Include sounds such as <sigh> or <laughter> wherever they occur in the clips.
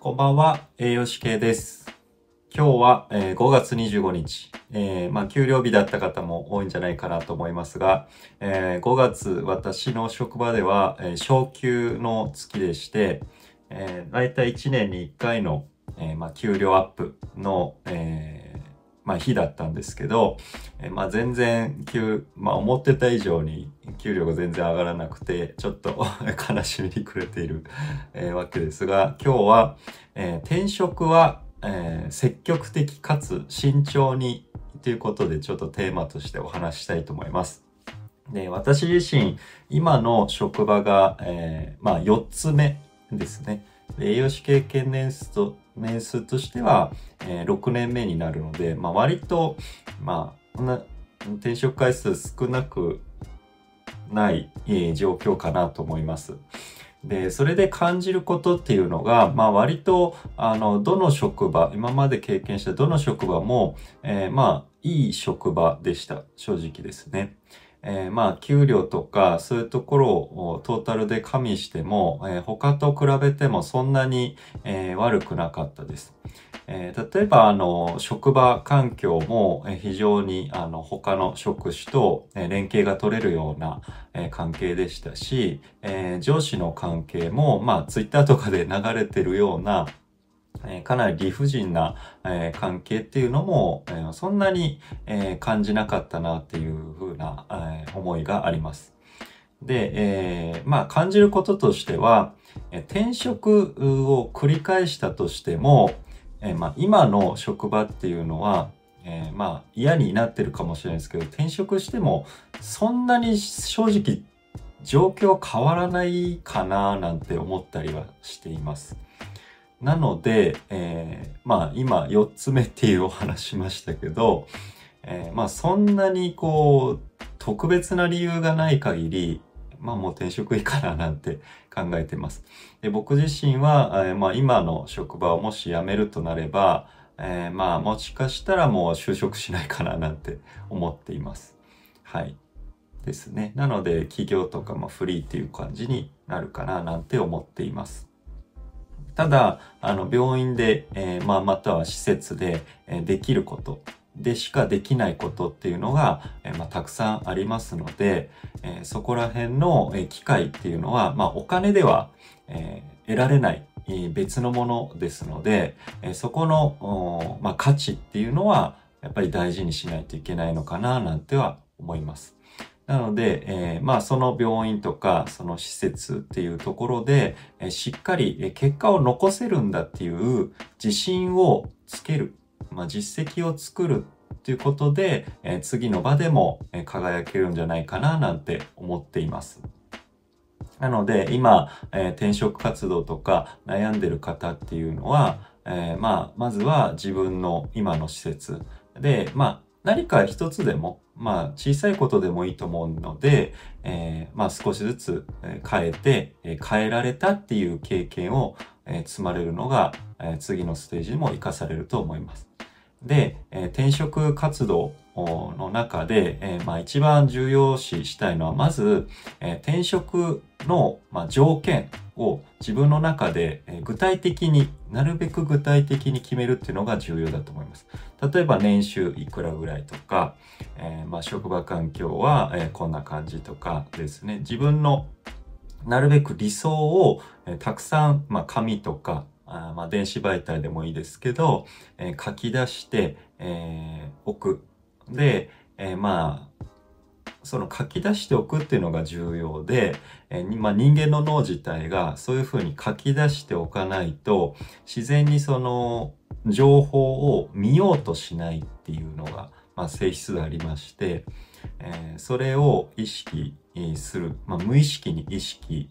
こんばんは、栄養士系です。今日は、えー5月25日、えーまあ、給料日だった方も多いんじゃないかなと思いますが、えー5月、私の職場では、え昇給の月でして、えー、大体1年に1回の、えまあ、給料アップの、えまあ、日だったんですけど、えまあ、全然給、まあ、思ってた以上に給料が全然上がらなくて、ちょっと <laughs> 悲しみに暮れている、えわけですが、今日は、えー転職は、えー積極的かつ慎重にということでちょっとテーマとしてお話ししたいと思います。で、私自身、今の職場が、えーまあ4つ目ですね。栄養士経験年数と、年数としては、えー6年目になるので、まあ割と、まあ、こんな転職回数少なくない、えー状況かなと思います。で、それで感じることっていうのが、まあ割と、あの、どの職場、今まで経験したどの職場も、えーまあ、いい職場でした。正直ですね。えーまあ、給料とか、そういうところをトータルで加味しても、えー他と比べてもそんなに、えー悪くなかったです。え例えば、あの、職場環境も、非常に、あの、他の職種と、連携が取れるような、え関係でしたし、え上司の関係も、まあ、ツイッターとかで流れてるような、えかなり理不尽な、え関係っていうのも、えそんなに、え感じなかったなっていうふうな、え思いがあります。で、えまあ感じることとしては、え転職を繰り返したとしても、えま今の職場っていうのは、えーまあ嫌になってるかもしれないですけど、転職してもそんなに正直状況変わらないかななんて思ったりはしています。なので、えーまあ今4つ目っていうお話しましたけど、えーまあそんなにこう特別な理由がない限り、まあもう転職いいかななんて考えてます。で僕自身は、えーまあ今の職場をもし辞めるとなれば、えーまあもしかしたらもう就職しないかななんて思っています。はい。ですね。なので企業とかもフリーっていう感じになるかななんて思っています。ただ、あの、病院で、えーまあ、または施設で、えーできることでしかできないことっていうのが、えーまあ、たくさんありますので、えそこら辺の、え機会っていうのは、まあ、お金では、え得られない、別のものですので、えそこの、まあ、価値っていうのは、やっぱり大事にしないといけないのかな、なんては思います。なので、えーまあその病院とかその施設っていうところで、えーしっかり結果を残せるんだっていう自信をつける、まあ実績を作るっていうことで、えー次の場でも輝けるんじゃないかななんて思っています。なので今、えー転職活動とか悩んでる方っていうのは、えーまあまずは自分の今の施設で、まあ何か一つでも、まあ小さいことでもいいと思うので、えーまあ少しずつ変えて、変えられたっていう経験を、積まれるのが、次のステージにも活かされると思います。で、転職活動の中で、まあ一番重要視したいのは、まず、転職の、まあ、条件を自分の中で、え具体的に、なるべく具体的に決めるっていうのが重要だと思います。例えば年収いくらぐらいとか、えーまあ、職場環境は、えこんな感じとかですね。自分のなるべく理想を、えたくさん、まあ、紙とか、あまあ、電子媒体でもいいですけど、えー書き出して、えー置く。で、えーまあ、その書き出しておくっていうのが重要で、えーまあ、人間の脳自体がそういうふうに書き出しておかないと、自然にその情報を見ようとしないっていうのが、まあ、性質がありまして、えーそれを意識する、まあ、無意識に意識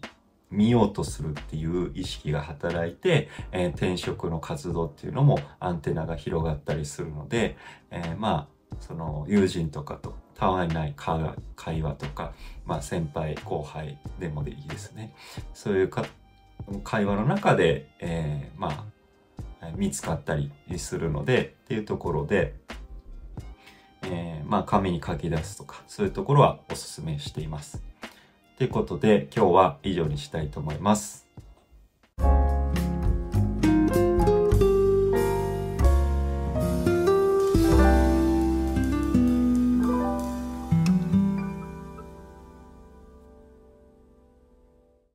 見ようとするっていう意識が働いて、えー転職の活動っていうのもアンテナが広がったりするので、えーまあその友人とかとたわいない会話とか、まあ、先輩後輩でもでいいですねそういう会話の中で、えーまあ見つかったりするのでっていうところで、えーまあ紙に書き出すとかそういうところはお勧めしています。ということで今日は以上にしたいと思います。